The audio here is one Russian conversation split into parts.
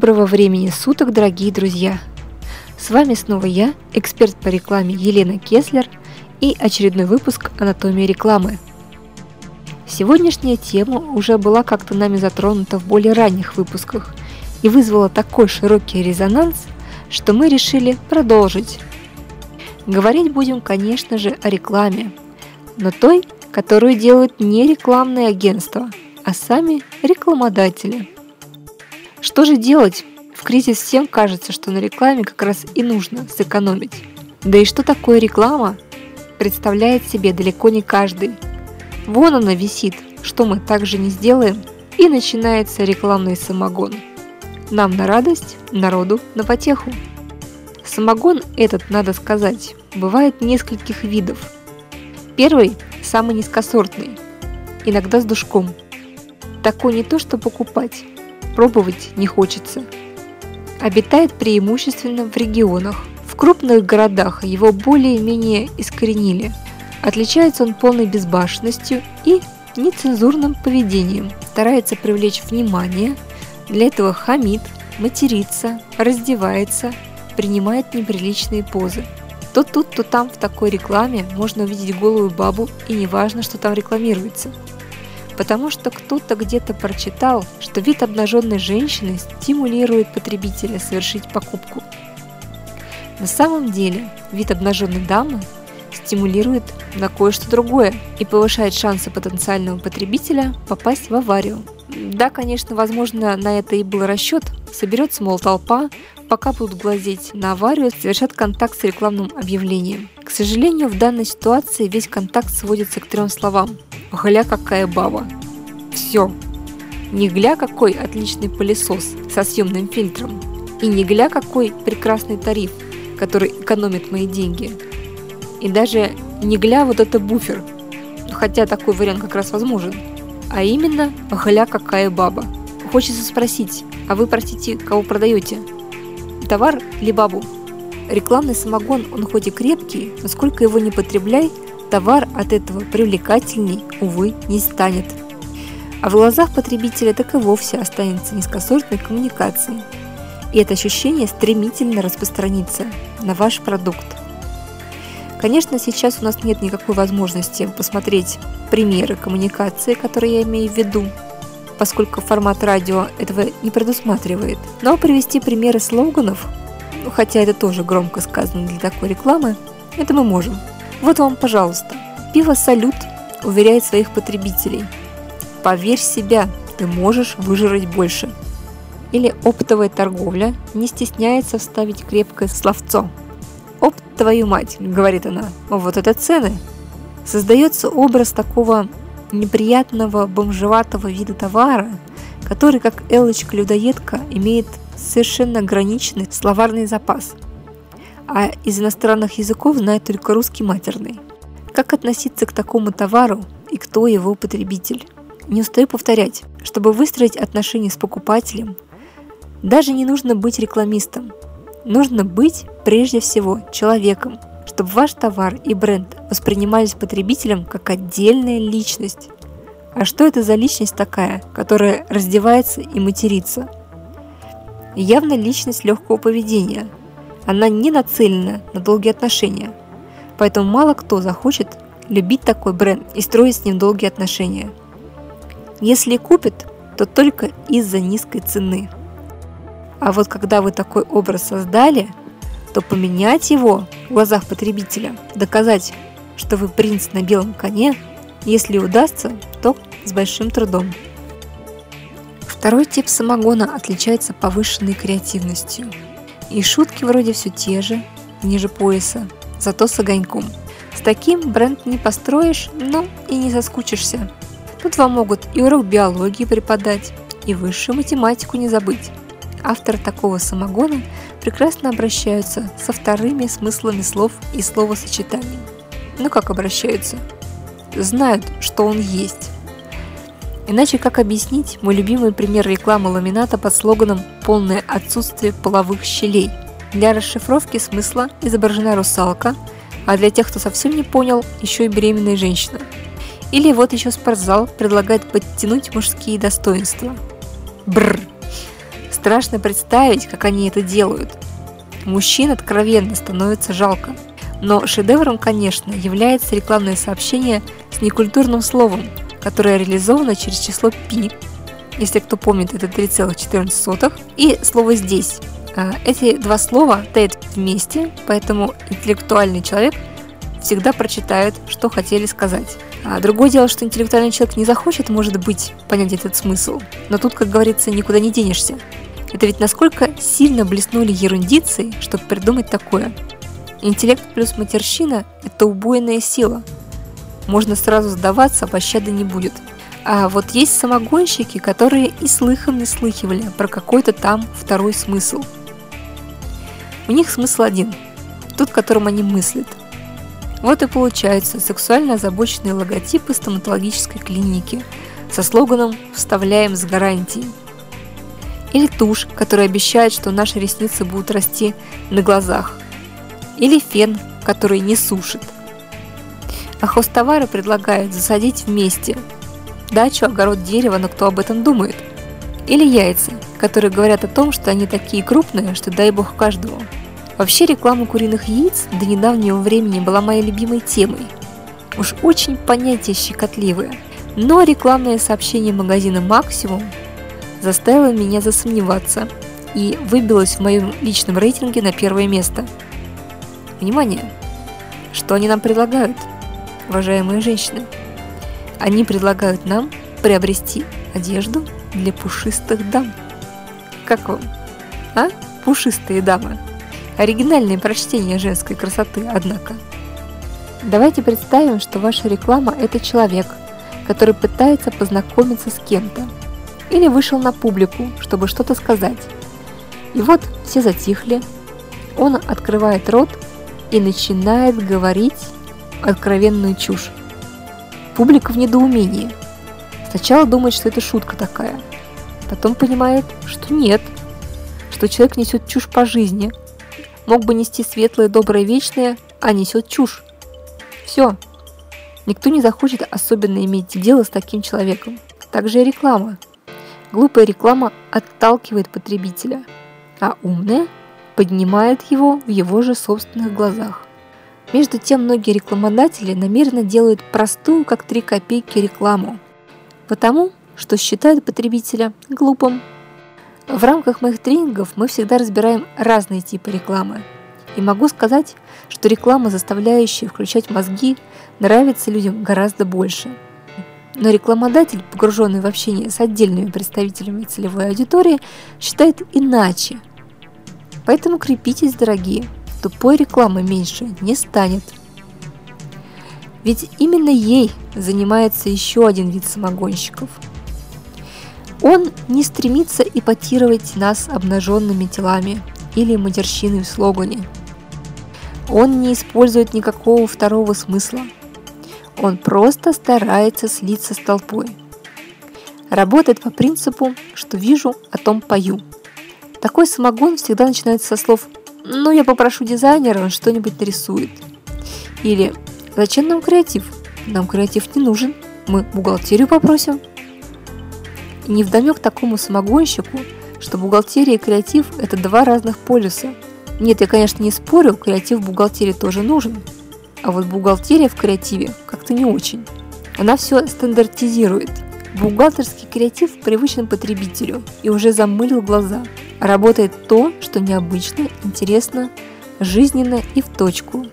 Доброго времени суток, дорогие друзья! С вами снова я, эксперт по рекламе Елена Кеслер и очередной выпуск «Анатомии рекламы». Сегодняшняя тема уже была как-то нами затронута в более ранних выпусках и вызвала такой широкий резонанс, что мы решили продолжить. Говорить будем, конечно же, о рекламе, но той, которую делают не рекламные агентства, а сами рекламодатели. Что же делать? В кризис всем кажется, что на рекламе как раз и нужно сэкономить. Да и что такое реклама, представляет себе далеко не каждый. Вон она висит, что мы также не сделаем, и начинается рекламный самогон. Нам на радость, народу на потеху. Самогон этот, надо сказать, бывает нескольких видов. Первый – самый низкосортный, иногда с душком. Такой не то что покупать, пробовать не хочется. Обитает преимущественно в регионах. В крупных городах его более-менее искоренили. Отличается он полной безбашенностью и нецензурным поведением. Старается привлечь внимание, для этого хамит, матерится, раздевается, принимает неприличные позы. То тут, то там в такой рекламе можно увидеть голую бабу, и неважно, что там рекламируется. Потому что кто-то где-то прочитал, что вид обнаженной женщины стимулирует потребителя совершить покупку. На самом деле, вид обнаженной дамы стимулирует на кое-что другое и повышает шансы потенциального потребителя попасть в аварию. Да, конечно, возможно, на это и был расчет. Соберется, мол, толпа, пока будут глазеть на аварию, совершат контакт с рекламным объявлением. К сожалению, в данной ситуации весь контакт сводится к трем словам. «Гля какая баба». Все. Не гля какой отличный пылесос со съемным фильтром. И не гля какой прекрасный тариф, который экономит мои деньги. И даже не гля вот это буфер, хотя такой вариант как раз возможен. А именно, гля какая баба. Хочется спросить, а вы, простите, кого продаете? Товар или бабу. Рекламный самогон, он хоть и крепкий, но сколько его не потребляй, товар от этого привлекательней, увы, не станет. А в глазах потребителя так и вовсе останется низкосортной коммуникацией. И это ощущение стремительно распространится на ваш продукт. Конечно, сейчас у нас нет никакой возможности посмотреть примеры коммуникации, которые я имею в виду, поскольку формат радио этого не предусматривает. Но привести примеры слоганов, ну, хотя это тоже громко сказано для такой рекламы, это мы можем. Вот вам, пожалуйста. Пиво «Салют» уверяет своих потребителей. Поверь себя, ты можешь выжрать больше. Или оптовая торговля не стесняется вставить крепкое словцо. «Опт твою мать», — говорит она, — «вот это цены». Создается образ такого неприятного бомжеватого вида товара, который, как Элочка-людоедка, имеет совершенно ограниченный словарный запас, а из иностранных языков знает только русский матерный. Как относиться к такому товару и кто его потребитель? Не устаю повторять, чтобы выстроить отношения с покупателем, даже не нужно быть рекламистом. Нужно быть прежде всего человеком – чтобы ваш товар и бренд воспринимались потребителем как отдельная личность. А что это за личность такая, которая раздевается и матерится? Явно личность легкого поведения. Она не нацелена на долгие отношения. Поэтому мало кто захочет любить такой бренд и строить с ним долгие отношения. Если купит, то только из-за низкой цены. А вот когда вы такой образ создали – то поменять его в глазах потребителя, доказать, что вы принц на белом коне, если удастся, то с большим трудом. Второй тип самогона отличается повышенной креативностью. И шутки вроде все те же, ниже пояса, зато с огоньком. С таким бренд не построишь, но и не соскучишься. Тут вам могут и урок биологии преподать, и высшую математику не забыть. Авторы такого самогона прекрасно обращаются со вторыми смыслами слов и словосочетаний. Ну как обращаются? Знают, что он есть. Иначе как объяснить мой любимый пример рекламы ламината под слоганом «Полное отсутствие половых щелей»? Для расшифровки смысла изображена русалка, а для тех, кто совсем не понял, еще и беременная женщина. Или вот еще спортзал предлагает подтянуть мужские достоинства. Бррр. Страшно представить, как они это делают. Мужчин откровенно становится жалко. Но шедевром, конечно, является рекламное сообщение с некультурным словом, которое реализовано через число π, если кто помнит, это 3,14, и слово «здесь». А, эти два слова стоят вместе, поэтому интеллектуальный человек всегда прочитает, что хотели сказать. А другое дело, что интеллектуальный человек не захочет, может быть, понять этот смысл. Но тут, как говорится, никуда не денешься. Это ведь насколько сильно блеснули ерундицы, чтобы придумать такое. Интеллект плюс матерщина – это убойная сила. Можно сразу сдаваться, а пощады не будет. А вот есть самогонщики, которые и слыхом не слыхивали про какой-то там второй смысл. У них смысл один – тот, которым они мыслят. Вот и получаются сексуально озабоченные логотипы стоматологической клиники со слоганом «Вставляем с гарантией». Или тушь, которая обещает, что наши ресницы будут расти на глазах. Или фен, который не сушит. А хостовары предлагают засадить вместе дачу, огород, дерево, но кто об этом думает? Или яйца, которые говорят о том, что они такие крупные, что дай бог каждому. Вообще реклама куриных яиц до недавнего времени была моей любимой темой. Уж очень понятие щекотливое. Но рекламное сообщение магазина «Максимум» заставило меня засомневаться и выбилось в моем личном рейтинге на первое место. Внимание! Что они нам предлагают, уважаемые женщины? Они предлагают нам приобрести одежду для пушистых дам. Как вам? А? Пушистые дамы. Оригинальное прочтение женской красоты, однако. Давайте представим, что ваша реклама – это человек, который пытается познакомиться с кем-то или вышел на публику, чтобы что-то сказать. И вот все затихли, он открывает рот и начинает говорить откровенную чушь. Публика в недоумении. Сначала думает, что это шутка такая, потом понимает, что нет, что человек несет чушь по жизни – мог бы нести светлое, доброе, вечное, а несет чушь. Все. Никто не захочет особенно иметь дело с таким человеком. Также и реклама. Глупая реклама отталкивает потребителя, а умная поднимает его в его же собственных глазах. Между тем, многие рекламодатели намеренно делают простую, как три копейки, рекламу, потому что считают потребителя глупым в рамках моих тренингов мы всегда разбираем разные типы рекламы. И могу сказать, что реклама, заставляющая включать мозги, нравится людям гораздо больше. Но рекламодатель, погруженный в общение с отдельными представителями целевой аудитории, считает иначе. Поэтому крепитесь, дорогие, тупой рекламы меньше не станет. Ведь именно ей занимается еще один вид самогонщиков – он не стремится эпатировать нас обнаженными телами или матерщиной в слогане. Он не использует никакого второго смысла. Он просто старается слиться с толпой. Работает по принципу, что вижу, о том пою. Такой самогон всегда начинается со слов «Ну, я попрошу дизайнера, он что-нибудь нарисует». Или «Зачем нам креатив? Нам креатив не нужен, мы бухгалтерию попросим». И невдомек такому самогонщику, что бухгалтерия и креатив – это два разных полюса. Нет, я, конечно, не спорю, креатив в бухгалтерии тоже нужен. А вот бухгалтерия в креативе как-то не очень. Она все стандартизирует. Бухгалтерский креатив привычен потребителю и уже замылил глаза. Работает то, что необычно, интересно, жизненно и в точку.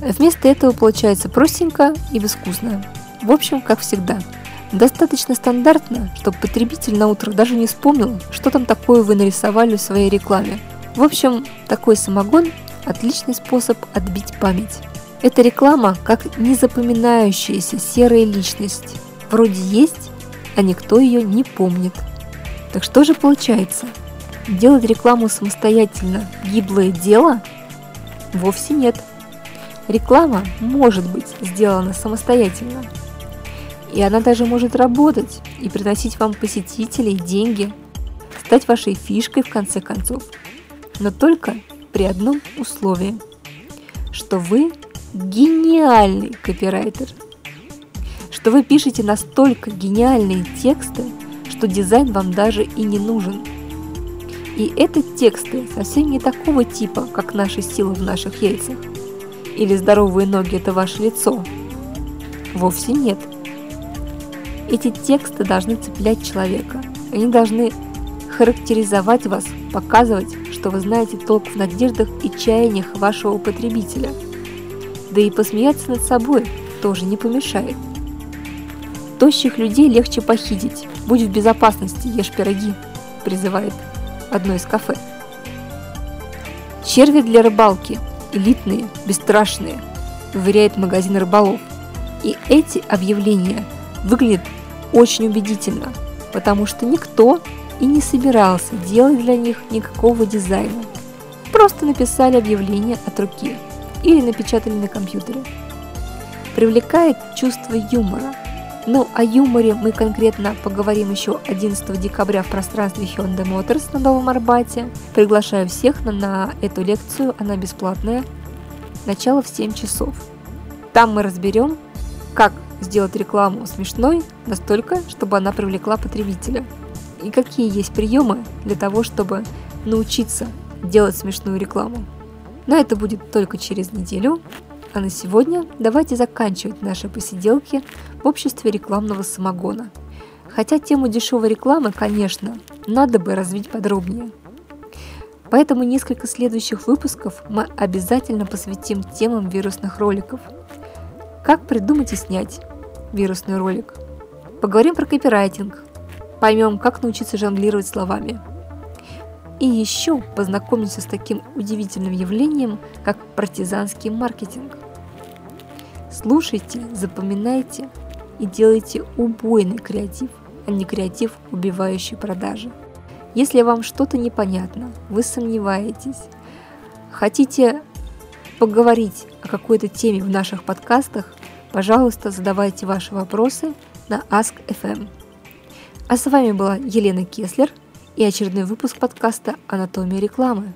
Вместо этого получается простенько и безвкусно. В общем, как всегда – Достаточно стандартно, чтобы потребитель на утро даже не вспомнил, что там такое вы нарисовали в своей рекламе. В общем, такой самогон – отличный способ отбить память. Эта реклама как незапоминающаяся серая личность. Вроде есть, а никто ее не помнит. Так что же получается? Делать рекламу самостоятельно – гиблое дело? Вовсе нет. Реклама может быть сделана самостоятельно – и она даже может работать и приносить вам посетителей, деньги, стать вашей фишкой в конце концов. Но только при одном что вы гениальный копирайтер, что вы пишете настолько гениальные тексты, что дизайн вам даже и не нужен. И это тексты совсем не такого типа, как наши силы в наших яйцах. Или здоровые ноги – это ваше лицо. Вовсе нет. Эти тексты должны цеплять человека. Они должны характеризовать вас, показывать, что вы знаете толк в надеждах и чаяниях вашего потребителя. Да и посмеяться над собой тоже не помешает. Тощих людей легче похитить. Будь в безопасности, ешь пироги, призывает одно из кафе. Черви для рыбалки. Элитные, бесстрашные, уверяет магазин рыболов. И эти объявления выглядят очень убедительно, потому что никто и не собирался делать для них никакого дизайна. Просто написали объявление от руки или напечатали на компьютере. Привлекает чувство юмора. Ну, о юморе мы конкретно поговорим еще 11 декабря в пространстве Hyundai Motors на Новом Арбате. Приглашаю всех на, на эту лекцию, она бесплатная. Начало в 7 часов. Там мы разберем, как сделать рекламу смешной настолько, чтобы она привлекла потребителя и какие есть приемы для того, чтобы научиться делать смешную рекламу. Но это будет только через неделю. А на сегодня давайте заканчивать наши посиделки в обществе рекламного самогона. Хотя тему дешевой рекламы, конечно, надо бы развить подробнее. Поэтому несколько следующих выпусков мы обязательно посвятим темам вирусных роликов. Как придумать и снять вирусный ролик. Поговорим про копирайтинг, поймем, как научиться жонглировать словами. И еще познакомимся с таким удивительным явлением, как партизанский маркетинг. Слушайте, запоминайте и делайте убойный креатив, а не креатив, убивающий продажи. Если вам что-то непонятно, вы сомневаетесь, хотите поговорить о какой-то теме в наших подкастах, пожалуйста, задавайте ваши вопросы на Ask.fm. А с вами была Елена Кеслер и очередной выпуск подкаста «Анатомия рекламы».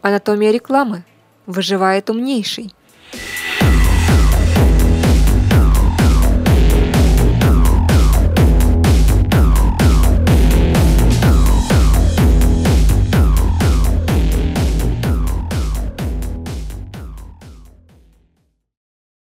Анатомия рекламы. Выживает умнейший.